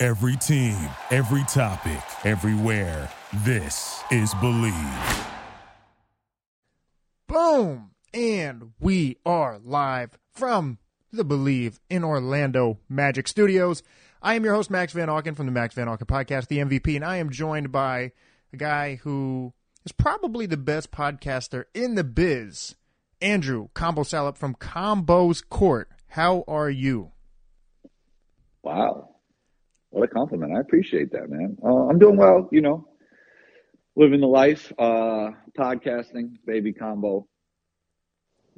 Every team, every topic, everywhere. This is Bleav. Boom! And we are live from the Bleav in Orlando Magic Studios. I am your host, Max Van Auken from the Max Van Auken Podcast, the MVP, and I am joined by a guy who is probably the best podcaster in the biz, Andrew Combo Salop from Combo's Court. How are you? Wow. What a compliment. I appreciate that, man. Uh, I'm doing well, you know, living the life, uh, podcasting, baby combo.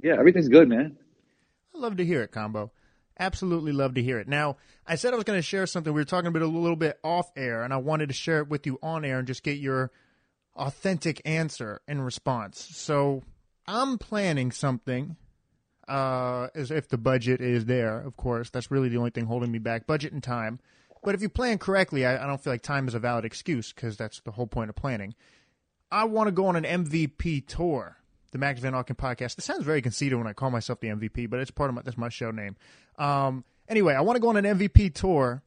Yeah, everything's good, man. I love to hear it, Combo. Absolutely love to hear it. Now, I said I was going to share something. We were talking about a little bit off air, and I wanted to share it with you on air and just get your authentic answer in response. So I'm planning something, uh, as if the budget is there, of course. That's really the only thing holding me back budget and time. But if you plan correctly, I, I don't feel like time is a valid excuse because that's the whole point of planning. I want to go on an MVP tour. The Max Van Auken podcast. It sounds very conceited when I call myself the MVP, but it's part of my that's my show name. Um, anyway, I want to go on an MVP tour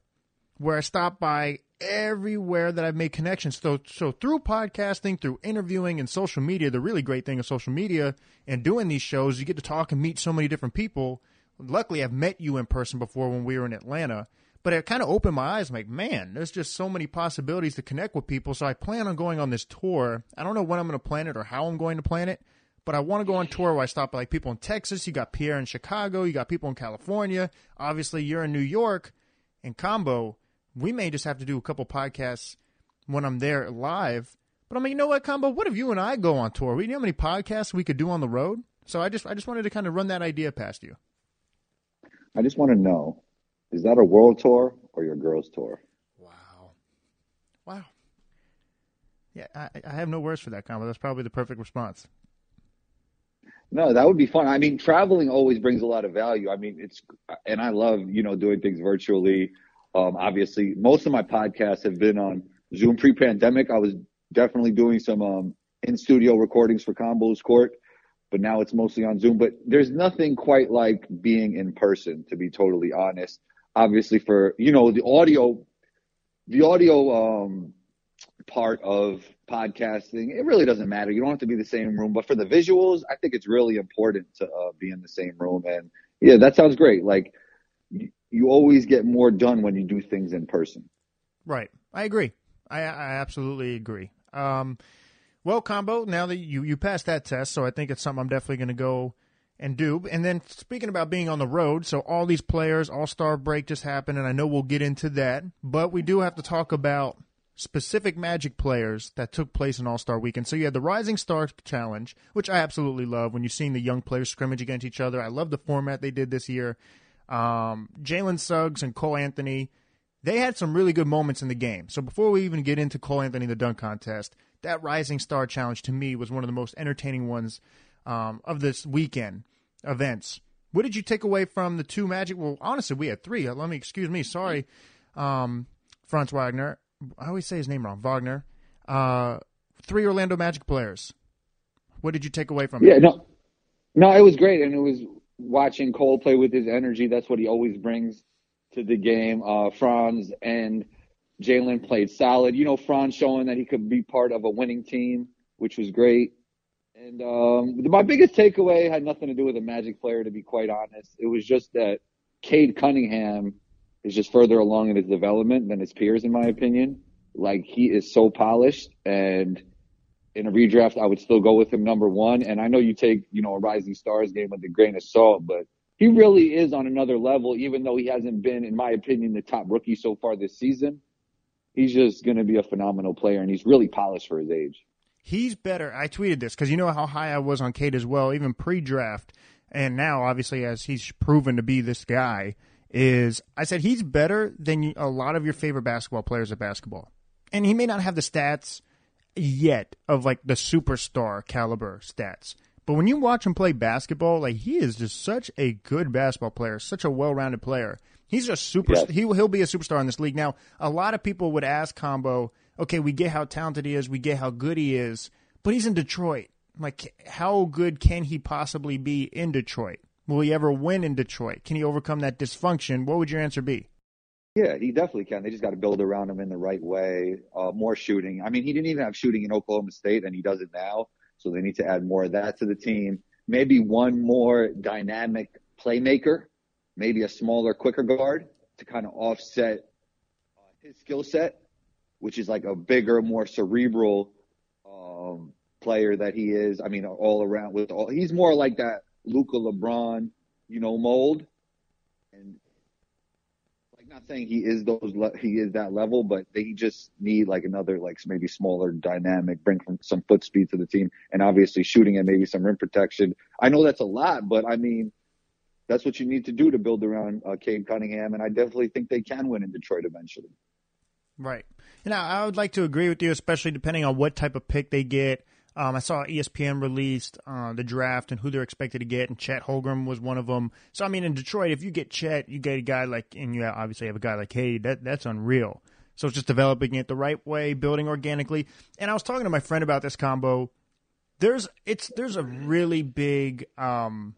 where I stop by everywhere that I've made connections. So, so through podcasting, through interviewing, and social media, the really great thing of social media and doing these shows, you get to talk and meet so many different people. Luckily, I've met you in person before when we were in Atlanta but it kind of opened my eyes. I'm like, man, there's just so many possibilities to connect with people. So I plan on going on this tour. I don't know when I'm going to plan it or how I'm going to plan it, but I want to go on tour where I stop like people in Texas. You got Pierre in Chicago. You got people in California. Obviously, you're in New York. In combo, we may just have to do a couple podcasts when I'm there live. But I'm like, you know what, combo? What if you and I go on tour? We you know how many podcasts we could do on the road? So I just I just wanted to kind of run that idea past you. I just want to know is that a world tour or your girls tour? Wow. Wow. Yeah, I, I have no words for that combo. That's probably the perfect response. No, that would be fun. I mean, traveling always brings a lot of value. I mean, it's, and I love, you know, doing things virtually. Um, obviously, most of my podcasts have been on Zoom pre pandemic. I was definitely doing some um, in studio recordings for Combos Court, but now it's mostly on Zoom. But there's nothing quite like being in person, to be totally honest obviously for you know the audio the audio um, part of podcasting it really doesn't matter. You don't have to be the same room but for the visuals i think it's really important to uh, be in the same room. And yeah that sounds great. Like you, always get more done when you do things in person. Right. I agree. I, I absolutely agree. Um, well combo now that you you passed that test so i think it's something i'm definitely going to go and do. And then speaking about being on the road, so all these players, All Star break just happened, and I know we'll get into that, but we do have to talk about specific Magic players that took place in All Star Weekend. So you had the Rising Star Challenge, which I absolutely love when you're seeing the young players scrimmage against each other. I love the format they did this year. Um, Jalen Suggs and Cole Anthony, they had some really good moments in the game. So before we even get into Cole Anthony the dunk contest, that Rising Star Challenge to me was one of the most entertaining ones um, of this weekend events. What did you take away from the two Magic? Well, honestly, we had three. Let me excuse me. Sorry, um, Franz Wagner. I always say his name wrong. Wagner. Uh, three Orlando Magic players. What did you take away from yeah, it? Yeah, no, no, it was great, and it was watching Cole play with his energy. That's what he always brings to the game. Uh, Franz and Jalen played solid. You know, Franz showing that he could be part of a winning team, which was great. And um, my biggest takeaway had nothing to do with a Magic player, to be quite honest. It was just that Cade Cunningham is just further along in his development than his peers, in my opinion. Like he is so polished, and in a redraft, I would still go with him number one. And I know you take, you know, a Rising Stars game with a grain of salt, but he really is on another level, even though he hasn't been, in my opinion, the top rookie so far this season. He's just going to be a phenomenal player, and he's really polished for his age he's better. I tweeted this because you know how high I was on Cade as well, even pre-draft, and now obviously as he's proven to be this guy is I said he's better than a lot of your favorite basketball players at basketball. And he may not have the stats yet of like the superstar caliber stats. But when you watch him play basketball, like he is just such a good basketball player, such a well-rounded player. He's just super. He he'll be a superstar in this league. Now, a lot of people would ask Combo, okay, we get how talented he is, we get how good he is, but he's in Detroit. Like, how good can he possibly be in Detroit? Will he ever win in Detroit? Can he overcome that dysfunction? What would your answer be? Yeah, he definitely can. They just got to build around him in the right way. Uh, more shooting. I mean, he didn't even have shooting in Oklahoma State, and he does it now. So they need to add more of that to the team. Maybe one more dynamic playmaker, maybe a smaller, quicker guard to kind of offset uh, his skill set, which is like a bigger, more cerebral um, player that he is. I mean, all around with all, he's more like that Luka LeBron, you know, mold. And like not saying he is those le- he is that level, but they just need like another like maybe smaller dynamic, bring some foot speed to the team, and obviously shooting and maybe some rim protection. I know that's a lot, but I mean. That's what you need to do to build around uh, Cade Cunningham, and I definitely think they can win in Detroit eventually. Right. Now, I would like to agree with you, especially depending on what type of pick they get. Um, I saw ESPN released uh, the draft and who they're expected to get, and Chet Holmgren was one of them. So I mean, in Detroit, if you get Chet, you get a guy like, and you obviously have a guy like Cade. That that's unreal. So it's just developing it the right way, building organically. And I was talking to my friend about this combo. There's it's there's a really big um,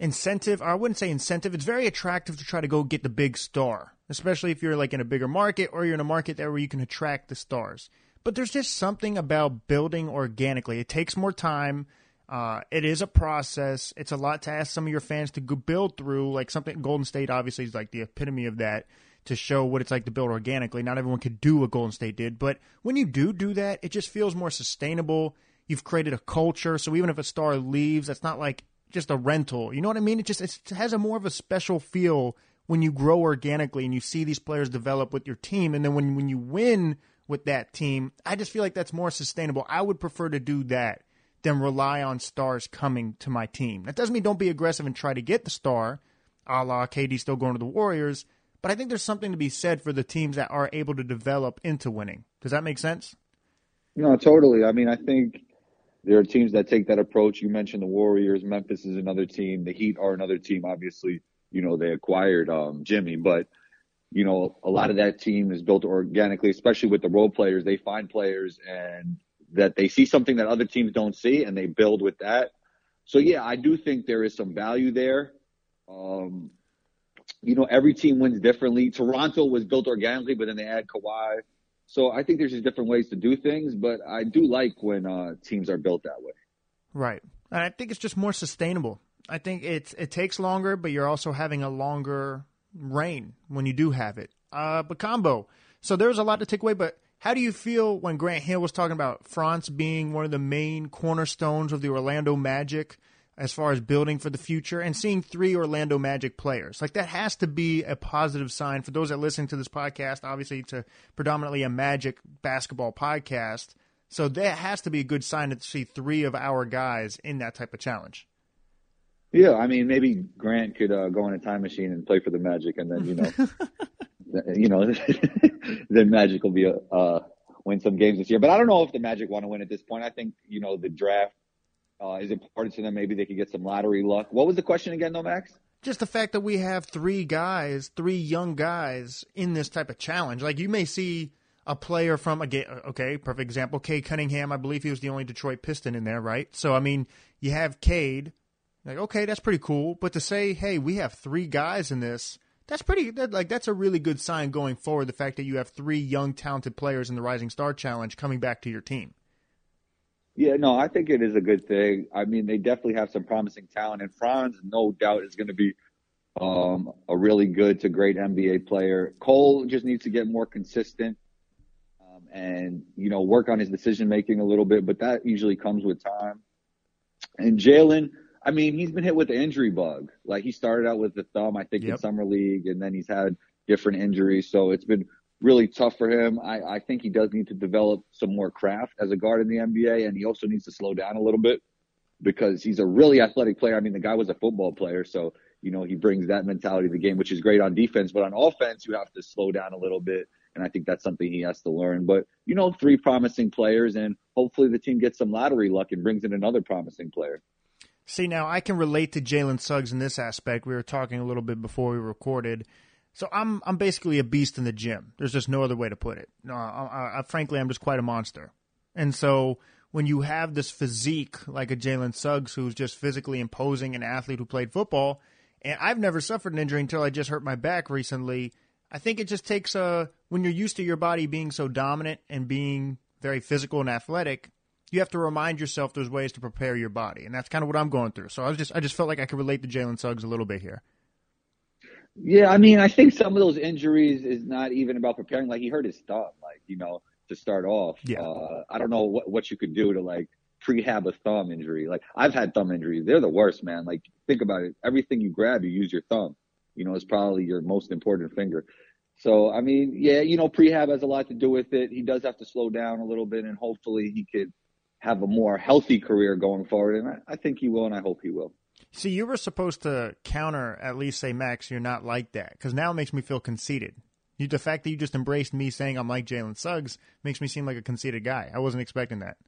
incentive. I wouldn't say incentive. It's very attractive to try to go get the big star, especially if you're like in a bigger market or you're in a market there where you can attract the stars. But there's just something about building organically. It takes more time. Uh, it is a process. It's a lot to ask some of your fans to build through. Like something Golden State obviously is like the epitome of that to show what it's like to build organically. Not everyone could do what Golden State did, but when you do do that, it just feels more sustainable. You've created a culture, so even if a star leaves, that's not like just a rental. You know what I mean? It just it has a more of a special feel when you grow organically and you see these players develop with your team, and then when when you win with that team. I just feel like that's more sustainable. I would prefer to do that than rely on stars coming to my team. That doesn't mean don't be aggressive and try to get the star, a la KD still going to the Warriors. But I think there's something to be said for the teams that are able to develop into winning. Does that make sense? No, totally. I mean, I think there are teams that take that approach. You mentioned the Warriors. Memphis is another team. The Heat are another team. Obviously, you know, they acquired um, Jimmy, but – you know, a lot of that team is built organically, especially with the role players. They find players and that they see something that other teams don't see and they build with that. So yeah, I do think there is some value there. Um, you know, every team wins differently. Toronto was built organically, but then they add Kawhi. So I think there's just different ways to do things, but I do like when uh, teams are built that way. Right. And I think it's just more sustainable. I think it's it takes longer, but you're also having a longer reign when you do have it. Uh, but combo. So there's a lot to take away, but how do you feel when Grant Hill was talking about Franz being one of the main cornerstones of the Orlando Magic as far as building for the future and seeing three Orlando Magic players? Like that has to be a positive sign for those that listen to this podcast. Obviously, it's a predominantly a Magic basketball podcast. So that has to be a good sign to see three of our guys in that type of challenge. Yeah, I mean, maybe Grant could uh, go in a time machine and play for the Magic, and then you know, you know, then Magic will be a, uh, win some games this year. But I don't know if the Magic want to win at this point. I think you know the draft uh, is important to them. Maybe they could get some lottery luck. What was the question again, though, Max? Just the fact that we have three guys, three young guys in this type of challenge. Like you may see a player from a game. Okay, perfect example. Cade Cunningham. I believe he was the only Detroit Piston in there, right? So I mean, you have Cade like, okay, that's pretty cool. But to say, hey, we have three guys in this, that's pretty that, like that's a really good sign going forward. The fact that you have three young, talented players in the Rising Star Challenge coming back to your team. Yeah, no, I think it is a good thing. I mean, they definitely have some promising talent, and Franz, no doubt, is going to be um, a really good to great NBA player. Cole just needs to get more consistent um, and you know work on his decision making a little bit, but that usually comes with time. And Jalen, I mean, he's been hit with the injury bug. Like he started out with the thumb, I think, yep. in summer league, and then he's had different injuries. So it's been really tough for him. I, I think he does need to develop some more craft as a guard in the NBA, and he also needs to slow down a little bit because he's a really athletic player. I mean, the guy was a football player, so you know, he brings that mentality to the game, which is great on defense. But on offense, you have to slow down a little bit. And I think that's something he has to learn. But, you know, three promising players, and hopefully the team gets some lottery luck and brings in another promising player. See, now I can relate to Jalen Suggs in this aspect. We were talking a little bit before we recorded. So I'm I'm basically a beast in the gym. There's just no other way to put it. No, I, I, frankly, I'm just quite a monster. And so when you have this physique like a Jalen Suggs, who's just physically imposing, an athlete who played football, and I've never suffered an injury until I just hurt my back recently. I think it just takes a when you're used to your body being so dominant and being very physical and athletic, you have to remind yourself there's ways to prepare your body, and that's kind of what I'm going through. So I was just I just felt like I could relate to Jalen Suggs a little bit here. Yeah, I mean, I think some of those injuries is not even about preparing. Like he hurt his thumb, like you know, to start off. Yeah. Uh, I don't know what what you could do to like prehab a thumb injury. Like I've had thumb injuries; they're the worst, man. Like think about it. Everything you grab, you use your thumb. You know, it's probably your most important finger. So I mean, yeah, you know, prehab has a lot to do with it. He does have to slow down a little bit, and hopefully he could have a more healthy career going forward. And I, I think he will, and I hope he will. See, you were supposed to counter at least say, Max, you're not like that, because now it makes me feel conceited. You, the fact that you just embraced me saying I'm like Jalen Suggs makes me seem like a conceited guy. I wasn't expecting that.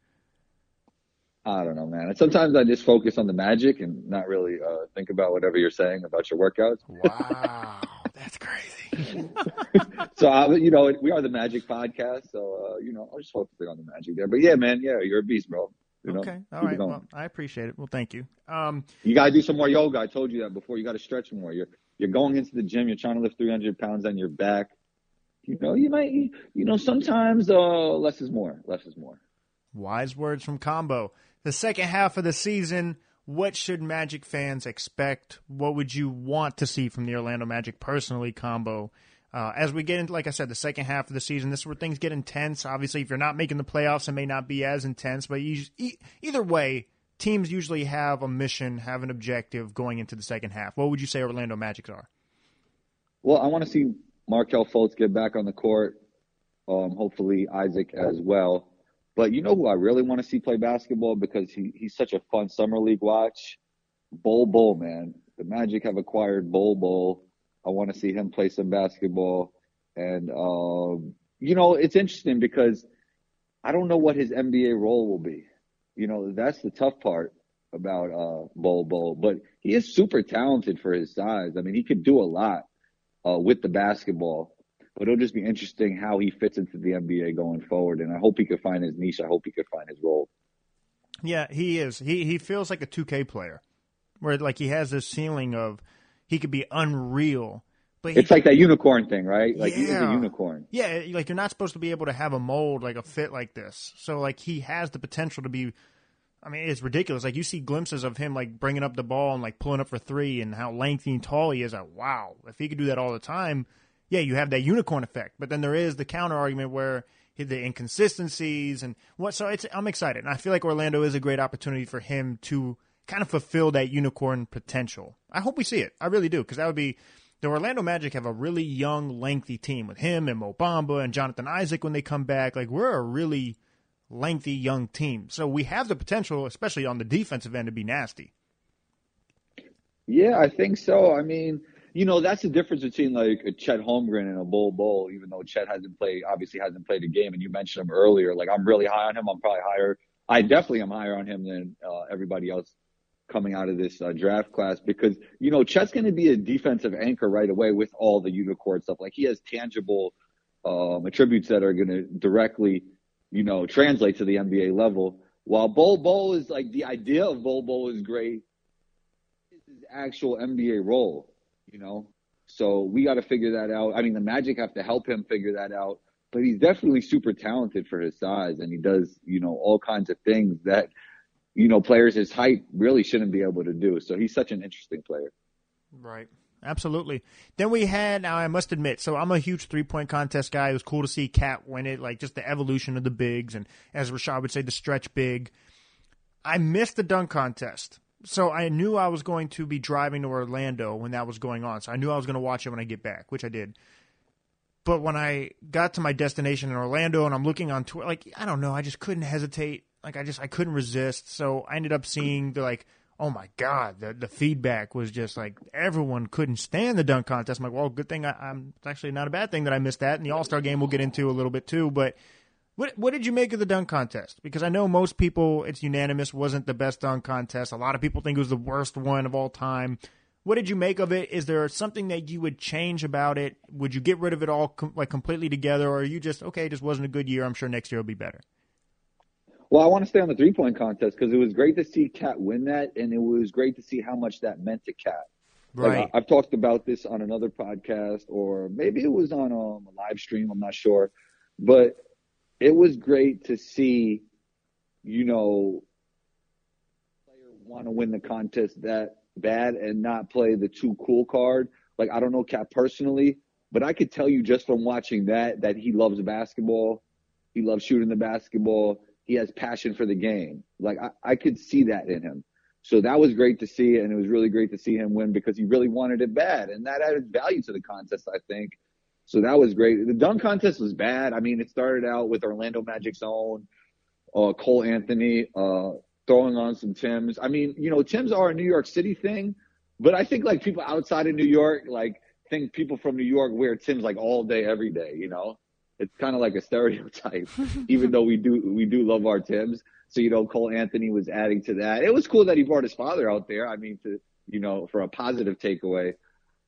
I don't know, man. Sometimes I just focus on the magic and not really uh, think about whatever you're saying about your workouts. Wow, that's crazy. so, I, you know, we are the Magic Podcast, so uh, you know, I'll just focus on the magic there. But yeah, man, yeah, you're a beast, bro. You know, okay. All right. Well, I appreciate it. Well, thank you. Um, you got to do some more yoga. I told you that before. You got to stretch more. You're you're going into the gym. You're trying to lift 300 pounds on your back. You know, you might. You know, sometimes uh, less is more. Less is more. Wise words from Combo. The second half of the season. What should Magic fans expect? What would you want to see from the Orlando Magic personally, Combo? Uh, as we get into, like I said, the second half of the season, this is where things get intense. Obviously, if you're not making the playoffs, it may not be as intense, but you, either way, teams usually have a mission, have an objective going into the second half. What would you say Orlando Magic are? Well, I want to see Markelle Fultz get back on the court. Um, hopefully, Isaac as well. But you know who I really want to see play basketball because he, he's such a fun summer league watch? Bol Bol, man. The Magic have acquired Bol Bol I want to see him play some basketball. And, um, you know, it's interesting because I don't know what his NBA role will be. You know, that's the tough part about uh, Bol Bol, but he is super talented for his size. I mean, he could do a lot uh, with the basketball, but it'll just be interesting how he fits into the NBA going forward. And I hope he could find his niche. I hope he could find his role. Yeah, he is. He he feels like a 2K player, where like he has this ceiling of he could be unreal. But it's like that unicorn thing, right? Like yeah. he's a unicorn. Yeah, like you're not supposed to be able to have a mold like a fit like this. So like he has the potential to be. I mean, it's ridiculous. Like you see glimpses of him like bringing up the ball and like pulling up for three, and how lengthy and tall he is. Like wow, if he could do that all the time, yeah, you have that unicorn effect. But then there is the counter argument where the inconsistencies and what. So it's I'm excited, and I feel like Orlando is a great opportunity for him to kind of fulfill that unicorn potential. I hope we see it. I really do, because that would be the Orlando Magic have a really young, lengthy team with him and Mo Bamba and Jonathan Isaac when they come back. Like we're a really lengthy young team, so we have the potential, especially on the defensive end, to be nasty. Yeah, I think so. I mean, you know, that's the difference between like a Chet Holmgren and a Bol Bol. Even though Chet hasn't played, obviously hasn't played a game, and you mentioned him earlier. Like I'm really high on him. I'm probably higher. I definitely am higher on him than uh, everybody else coming out of this uh, draft class because you know Chet's going to be a defensive anchor right away with all the unicorn stuff. Like he has tangible um, attributes that are going to directly, you know, translate to the NBA level. While Bol Bol is like the idea of Bol Bol is great, his actual NBA role, you know. So we got to figure that out. I mean, the Magic have to help him figure that out. But he's definitely super talented for his size, and he does, you know, all kinds of things that you know, players his height really shouldn't be able to do. So he's such an interesting player. Right. Absolutely. Then we had, now I must admit, so I'm a huge three point contest guy. It was cool to see KAT win it, like just the evolution of the bigs, and as Rashad would say, the stretch big. I missed the dunk contest. So I knew I was going to be driving to Orlando when that was going on. So I knew I was going to watch it when I get back, which I did. But when I got to my destination in Orlando and I'm looking on Twitter, like, I don't know, I just couldn't hesitate like I just I couldn't resist. So I ended up seeing the like oh my god, the the feedback was just like everyone couldn't stand the dunk contest. I'm like, well, good thing I, am It's actually not a bad thing that I missed that. And the All Star game we'll get into a little bit too. But what what did you make of the dunk contest? Because I know most people, it's unanimous, wasn't the best dunk contest. A lot of people think it was the worst one of all time. What did you make of it? Is there something that you would change about it? Would you get rid of it all com- like completely together, or are you just okay? It just wasn't a good year. I'm sure next year will be better. Well, I want to stay on the three point contest because it was great to see KAT win that, and it was great to see how much that meant to KAT. Right. Like, I've talked about this on another podcast, or maybe it was on um, a live stream. I'm not sure, but it was great to see, you know, player want to win the contest that bad and not play the too cool card. Like I don't know KAT personally, but I could tell you just from watching that that he loves basketball. He loves shooting the basketball he has passion for the game. Like I, I could see that in him. So that was great to see, and it was really great to see him win because he really wanted it bad, and that added value to the contest, I think. So that was great. The dunk contest was bad. I mean, it started out with Orlando Magic's own uh, Cole Anthony uh, throwing on some Tims. I mean, you know, Tims are a New York City thing, but I think like people outside of New York, like think people from New York wear Tims like all day, every day. You know, it's kind of like a stereotype, even though we do we do love our Tims. So you know, Cole Anthony was adding to that. It was cool that he brought his father out there. I mean, to you know, for a positive takeaway.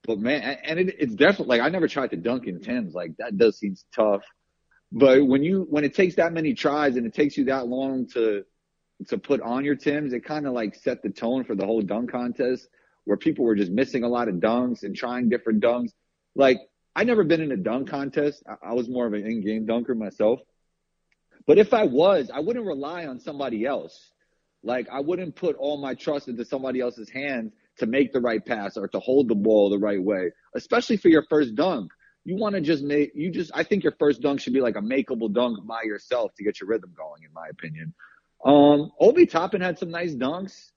But man, and it, it's definitely like I never tried to dunk in Tims. Like that does seem tough. But when you when it takes that many tries and it takes you that long to to put on your Tims, it kind of like set the tone for the whole dunk contest where people were just missing a lot of dunks and trying different dunks. Like I never been in a dunk contest. I, I was more of an in-game dunker myself. But if I was, I wouldn't rely on somebody else. Like I wouldn't put all my trust into somebody else's hands to make the right pass or to hold the ball the right way, especially for your first dunk. You want to just make, you just, I think your first dunk should be like a makeable dunk by yourself to get your rhythm going, in my opinion. Um, Obi Toppin had some nice dunks.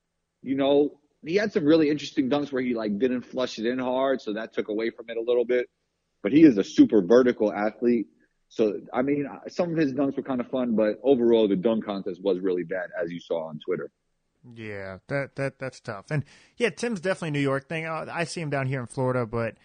You know, he had some really interesting dunks where he like didn't flush it in hard, so that took away from it a little bit but he is a super vertical athlete. So, I mean, some of his dunks were kind of fun, but overall, the dunk contest was really bad, as you saw on Twitter. Yeah, that that that's tough. And yeah, Tim's definitely New York thing. Uh, I see him down here in Florida, but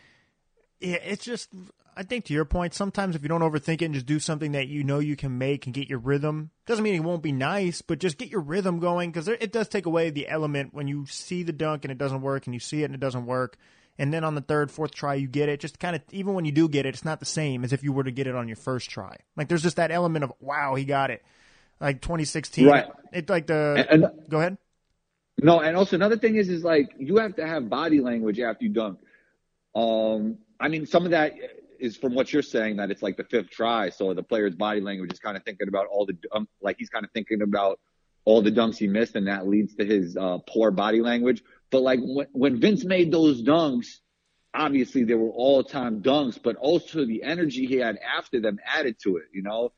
yeah, it's just I think to your point, sometimes if you don't overthink it and just do something that you know you can make and get your rhythm, doesn't mean it won't be nice, but just get your rhythm going because it does take away the element when you see the dunk and it doesn't work and you see it and it doesn't work and then on the third, fourth try you get it. Just kind of even when you do get it, it's not the same as if you were to get it on your first try. Like there's just that element of wow, he got it. Like 2016, right? It like the and, and, go ahead. No, and also another thing is is like you have to have body language after you dunk. Um, I mean, some of that is from what you're saying that it's like the fifth try, so the player's body language is kind of thinking about all the like he's kind of thinking about all the dunks he missed, and that leads to his uh, poor body language. But like when, when Vince made those dunks, obviously they were all time dunks, but also the energy he had after them added to it, you know?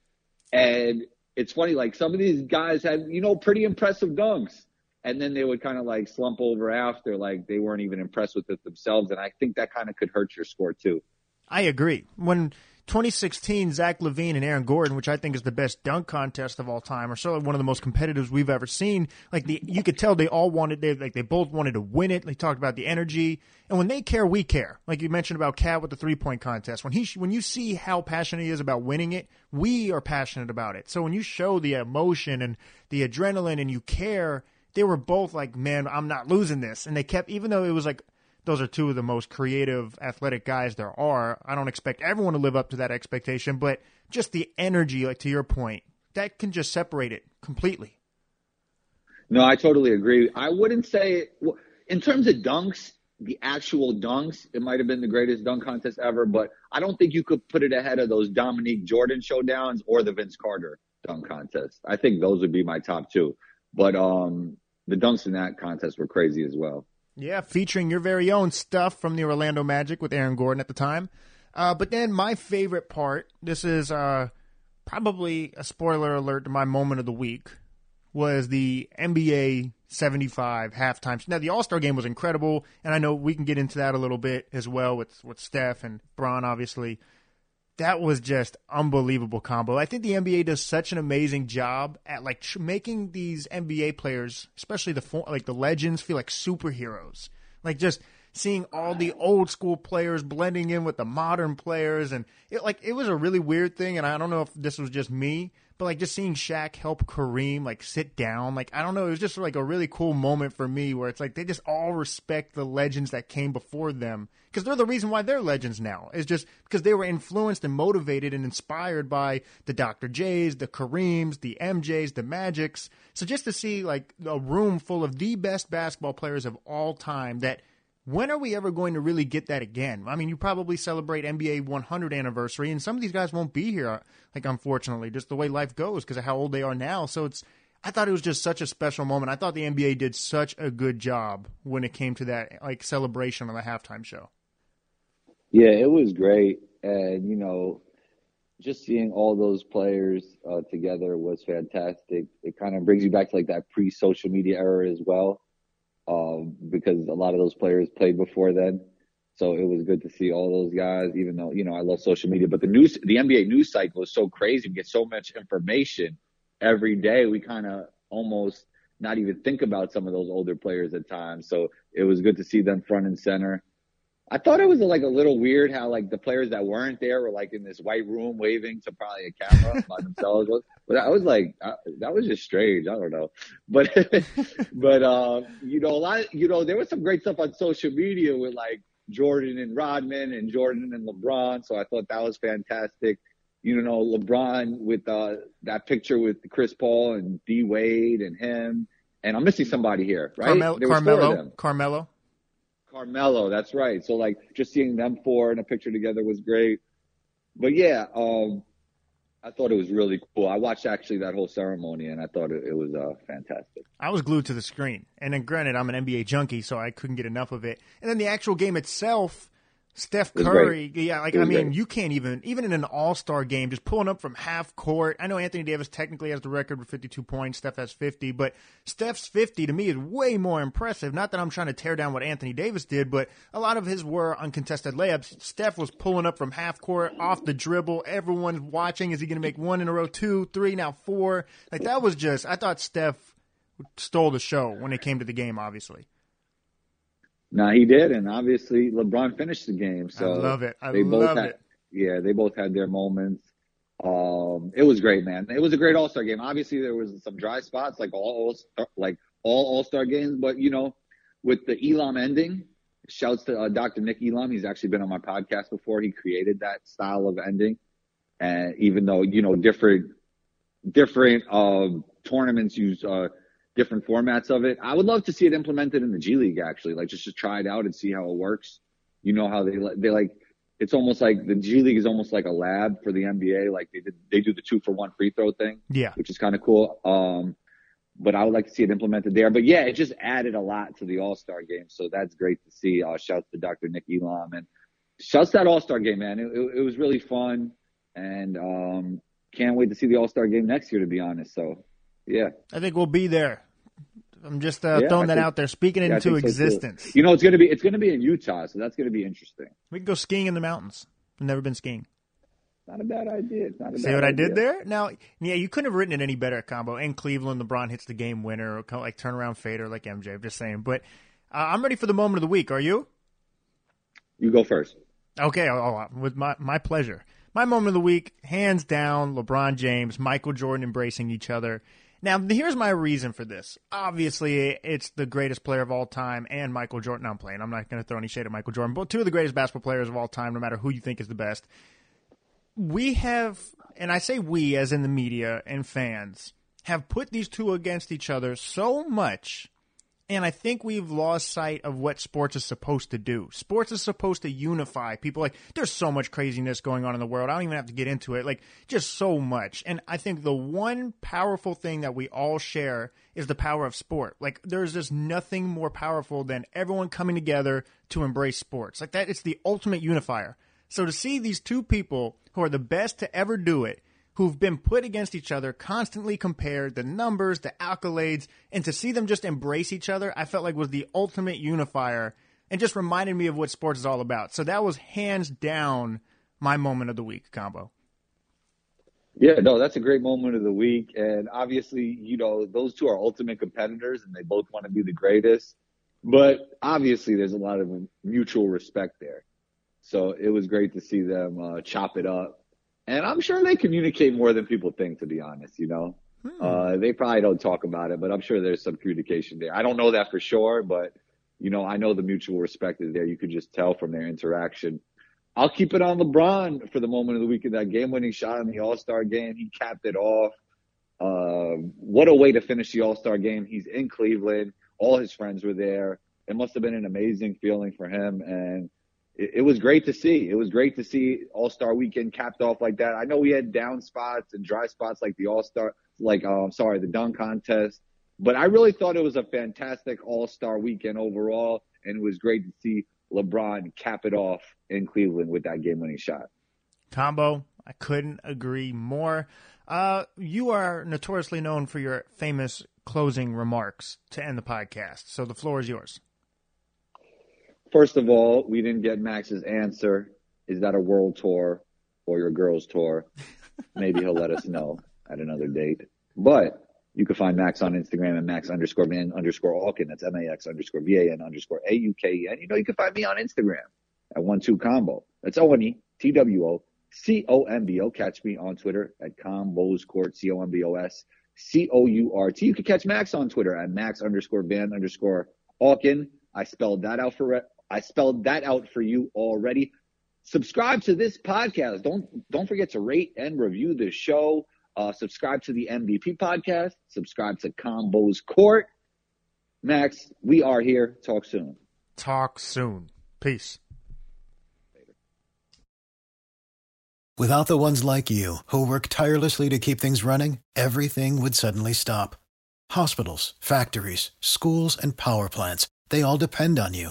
And it's funny, like some of these guys had, you know, pretty impressive dunks. And then they would kind of like slump over after, like they weren't even impressed with it themselves. And I think that kind of could hurt your score too. I agree. When 2016, Zach LaVine and Aaron Gordon, which I think is the best dunk contest of all time, or certainly one of the most competitive we've ever seen. Like the, you could tell they all wanted, they like they both wanted to win it. They talked about the energy, and when they care, we care. Like you mentioned about KAT with the three point contest. When he, when you see how passionate he is about winning it, we are passionate about it. So when you show the emotion and the adrenaline, and you care, they were both like, man, I'm not losing this, and they kept, even though it was like those are two of the most creative, athletic guys there are. I don't expect everyone to live up to that expectation, but just the energy, like to your point, that can just separate it completely. No, I totally agree. I wouldn't say, in terms of dunks, the actual dunks, it might have been the greatest dunk contest ever, but I don't think you could put it ahead of those Dominique Jordan showdowns or the Vince Carter dunk contest. I think those would be my top two. But um, the dunks in that contest were crazy as well. Yeah, featuring your very own stuff from the Orlando Magic with Aaron Gordon at the time. Uh, but then my favorite part, this is uh, probably a spoiler alert to my moment of the week, was the NBA 75 halftime. Now, the All Star game was incredible, and I know we can get into that a little bit as well with, with Steph and Bron, obviously. That was just unbelievable combo. I think the NBA does such an amazing job at like tr- making these NBA players, especially the like the legends, feel like superheroes. Like just seeing all the old school players blending in with the modern players, and it like it was a really weird thing. And I don't know if this was just me, but like just seeing Shaq help Kareem like sit down, like I don't know, it was just like a really cool moment for me where it's like they just all respect the legends that came before them because they're the reason why they're legends now. Is just because they were influenced and motivated and inspired by the Dr. J's, the Kareems, the MJs, the Magics. So just to see like a room full of the best basketball players of all time that when are we ever going to really get that again? I mean, you probably celebrate NBA 100 anniversary, and some of these guys won't be here, like unfortunately, just the way life goes because of how old they are now. So it's, I thought it was just such a special moment. I thought the NBA did such a good job when it came to that like celebration on the halftime show. Yeah, it was great, and you know, just seeing all those players uh, together was fantastic. It kind of brings you back to like that pre-social media era as well um, because a lot of those players played before then. So it was good to see all those guys, even though, you know, I love social media, but the news, the NBA news cycle is so crazy. We get so much information every day. We kind of almost not even think about some of those older players at times. So it was good to see them front and center. I thought it was like a little weird how like the players that weren't there were like in this white room waving to probably a camera by themselves. But I was like, I, that was just strange. I don't know, but but uh, you know a lot. You know there was some great stuff on social media with like Jordan and Rodman and Jordan and LeBron. So I thought that was fantastic. You know LeBron with uh, that picture with Chris Paul and D Wade and him. And I'm missing somebody here, right? Carmel- Carmelo. Carmelo. Carmelo, that's right. So like just seeing them four in a picture together was great. But yeah, um, I thought it was really cool. I watched actually that whole ceremony and I thought it, it was uh, fantastic. I was glued to the screen. And then granted, I'm an NBA junkie, so I couldn't get enough of it. And then the actual game itself Steph Curry, yeah, like I mean, great. you can't even even in an All Star game, just pulling up from half court. I know Anthony Davis technically has the record with 52 points. Steph has 50, but Steph's 50 to me is way more impressive. Not that I'm trying to tear down what Anthony Davis did, but a lot of his were uncontested layups. Steph was pulling up from half court, off the dribble. Everyone's watching. Is he going to make one in a row, two, three, now four? Like that was just. I thought Steph stole the show when it came to the game. Obviously. No, he did, and obviously LeBron finished the game. So I love it. I they both love had, it. Yeah, they both had their moments. Um, it was great, man. It was a great All Star game. Obviously, there was some dry spots, like all like all All Star games. But you know, with the Elam ending, shouts to uh, Dr. Nick Elam. He's actually been on my podcast before. He created that style of ending, and even though you know different different uh, tournaments use uh, different formats of it. I would love to see it implemented in the G League actually, like just to try it out and see how it works. You know how they they like it's almost like the G League is almost like a lab for the NBA. Like they did, they do the two for one free throw thing. Yeah. Which is kind of cool. Um, but I would like to see it implemented there. But yeah, it just added a lot to the All Star game. So that's great to see. Uh, shouts to Dr. Nick Elam and shouts that All Star game, man. It, it, it, was really fun and, um, can't wait to see the All Star game next year, to be honest. So yeah. I think we'll be there. I'm just uh, yeah, throwing that think, out there, speaking it yeah, into existence. So you know, it's gonna be it's gonna be in Utah, so that's gonna be interesting. We can go skiing in the mountains. I've never been skiing. Not a bad idea. Not a See what idea. I did there? Now, yeah, you couldn't have written it any better, combo. In Cleveland, LeBron hits the game winner, or like turnaround fader, like MJ. I'm just saying. But uh, I'm ready for the moment of the week. Are you? You go first. Okay, oh, with my my pleasure. My moment of the week, hands down, LeBron James, Michael Jordan embracing each other. Now, here's my reason for this. Obviously, it's the greatest player of all time and Michael Jordan. I'm playing. I'm not going to throw any shade at Michael Jordan, but two of the greatest basketball players of all time, no matter who you think is the best. We have, and I say we as in the media and fans, have put these two against each other so much and I think we've lost sight of what sports is supposed to do. Sports is supposed to unify people. Like, there's so much craziness going on in the world. I don't even have to get into it. Like, just so much. And I think the one powerful thing that we all share is the power of sport. Like, there's just nothing more powerful than everyone coming together to embrace sports. Like, that, it's the ultimate unifier. So to see these two people who are the best to ever do it who've been put against each other, constantly compared, the numbers, the accolades, and to see them just embrace each other, I felt like was the ultimate unifier and just reminded me of what sports is all about. So that was hands down my moment of the week combo. Yeah, no, that's a great moment of the week. And obviously, you know, those two are ultimate competitors and they both want to be the greatest. But obviously, there's a lot of mutual respect there. So it was great to see them uh, chop it up. And I'm sure they communicate more than people think, to be honest, you know? Hmm. Uh, they probably don't talk about it, but I'm sure there's some communication there. I don't know that for sure, but, you know, I know the mutual respect is there. You could just tell from their interaction. I'll keep it on LeBron for the moment of the week in that game winning shot in the All Star game. He capped it off. Uh, what a way to finish the All Star game. He's in Cleveland. All his friends were there. It must have been an amazing feeling for him. And it, it was great to see. It was great to see All Star weekend capped off like that. I know we had down spots and dry spots like the All Star, like, uh, I'm sorry, the dunk contest. But I really thought it was a fantastic All Star weekend overall. And it was great to see LeBron cap it off in Cleveland with that game winning shot. Combo, I couldn't agree more. Uh, you are notoriously known for your famous closing remarks to end the podcast. So the floor is yours. First of all, we didn't get Max's answer. Is that a world tour or your girls tour? Maybe he'll let us know at another date. But you can find Max on Instagram at Max underscore Van underscore Auken. That's M-A-X underscore V-A-N underscore A-U-K-E-N. You know, you can find me on Instagram at one two combo. That's O-N-E T-W-O C-O-M-B-O. Catch me on Twitter at Combos Court, C-O-M-B-O-S C-O-U-R-T. You can catch Max on Twitter at Max underscore Van underscore Auken. I spelled that out for, I spelled that out for you already. Subscribe to this podcast. Don't, don't forget to rate and review the show. Uh, subscribe to the MVP podcast. Subscribe to Combos Court. Max, we are here. Talk soon. Talk soon. Peace. Without the ones like you, who work tirelessly to keep things running, everything would suddenly stop. Hospitals, factories, schools, and power plants, they all depend on you.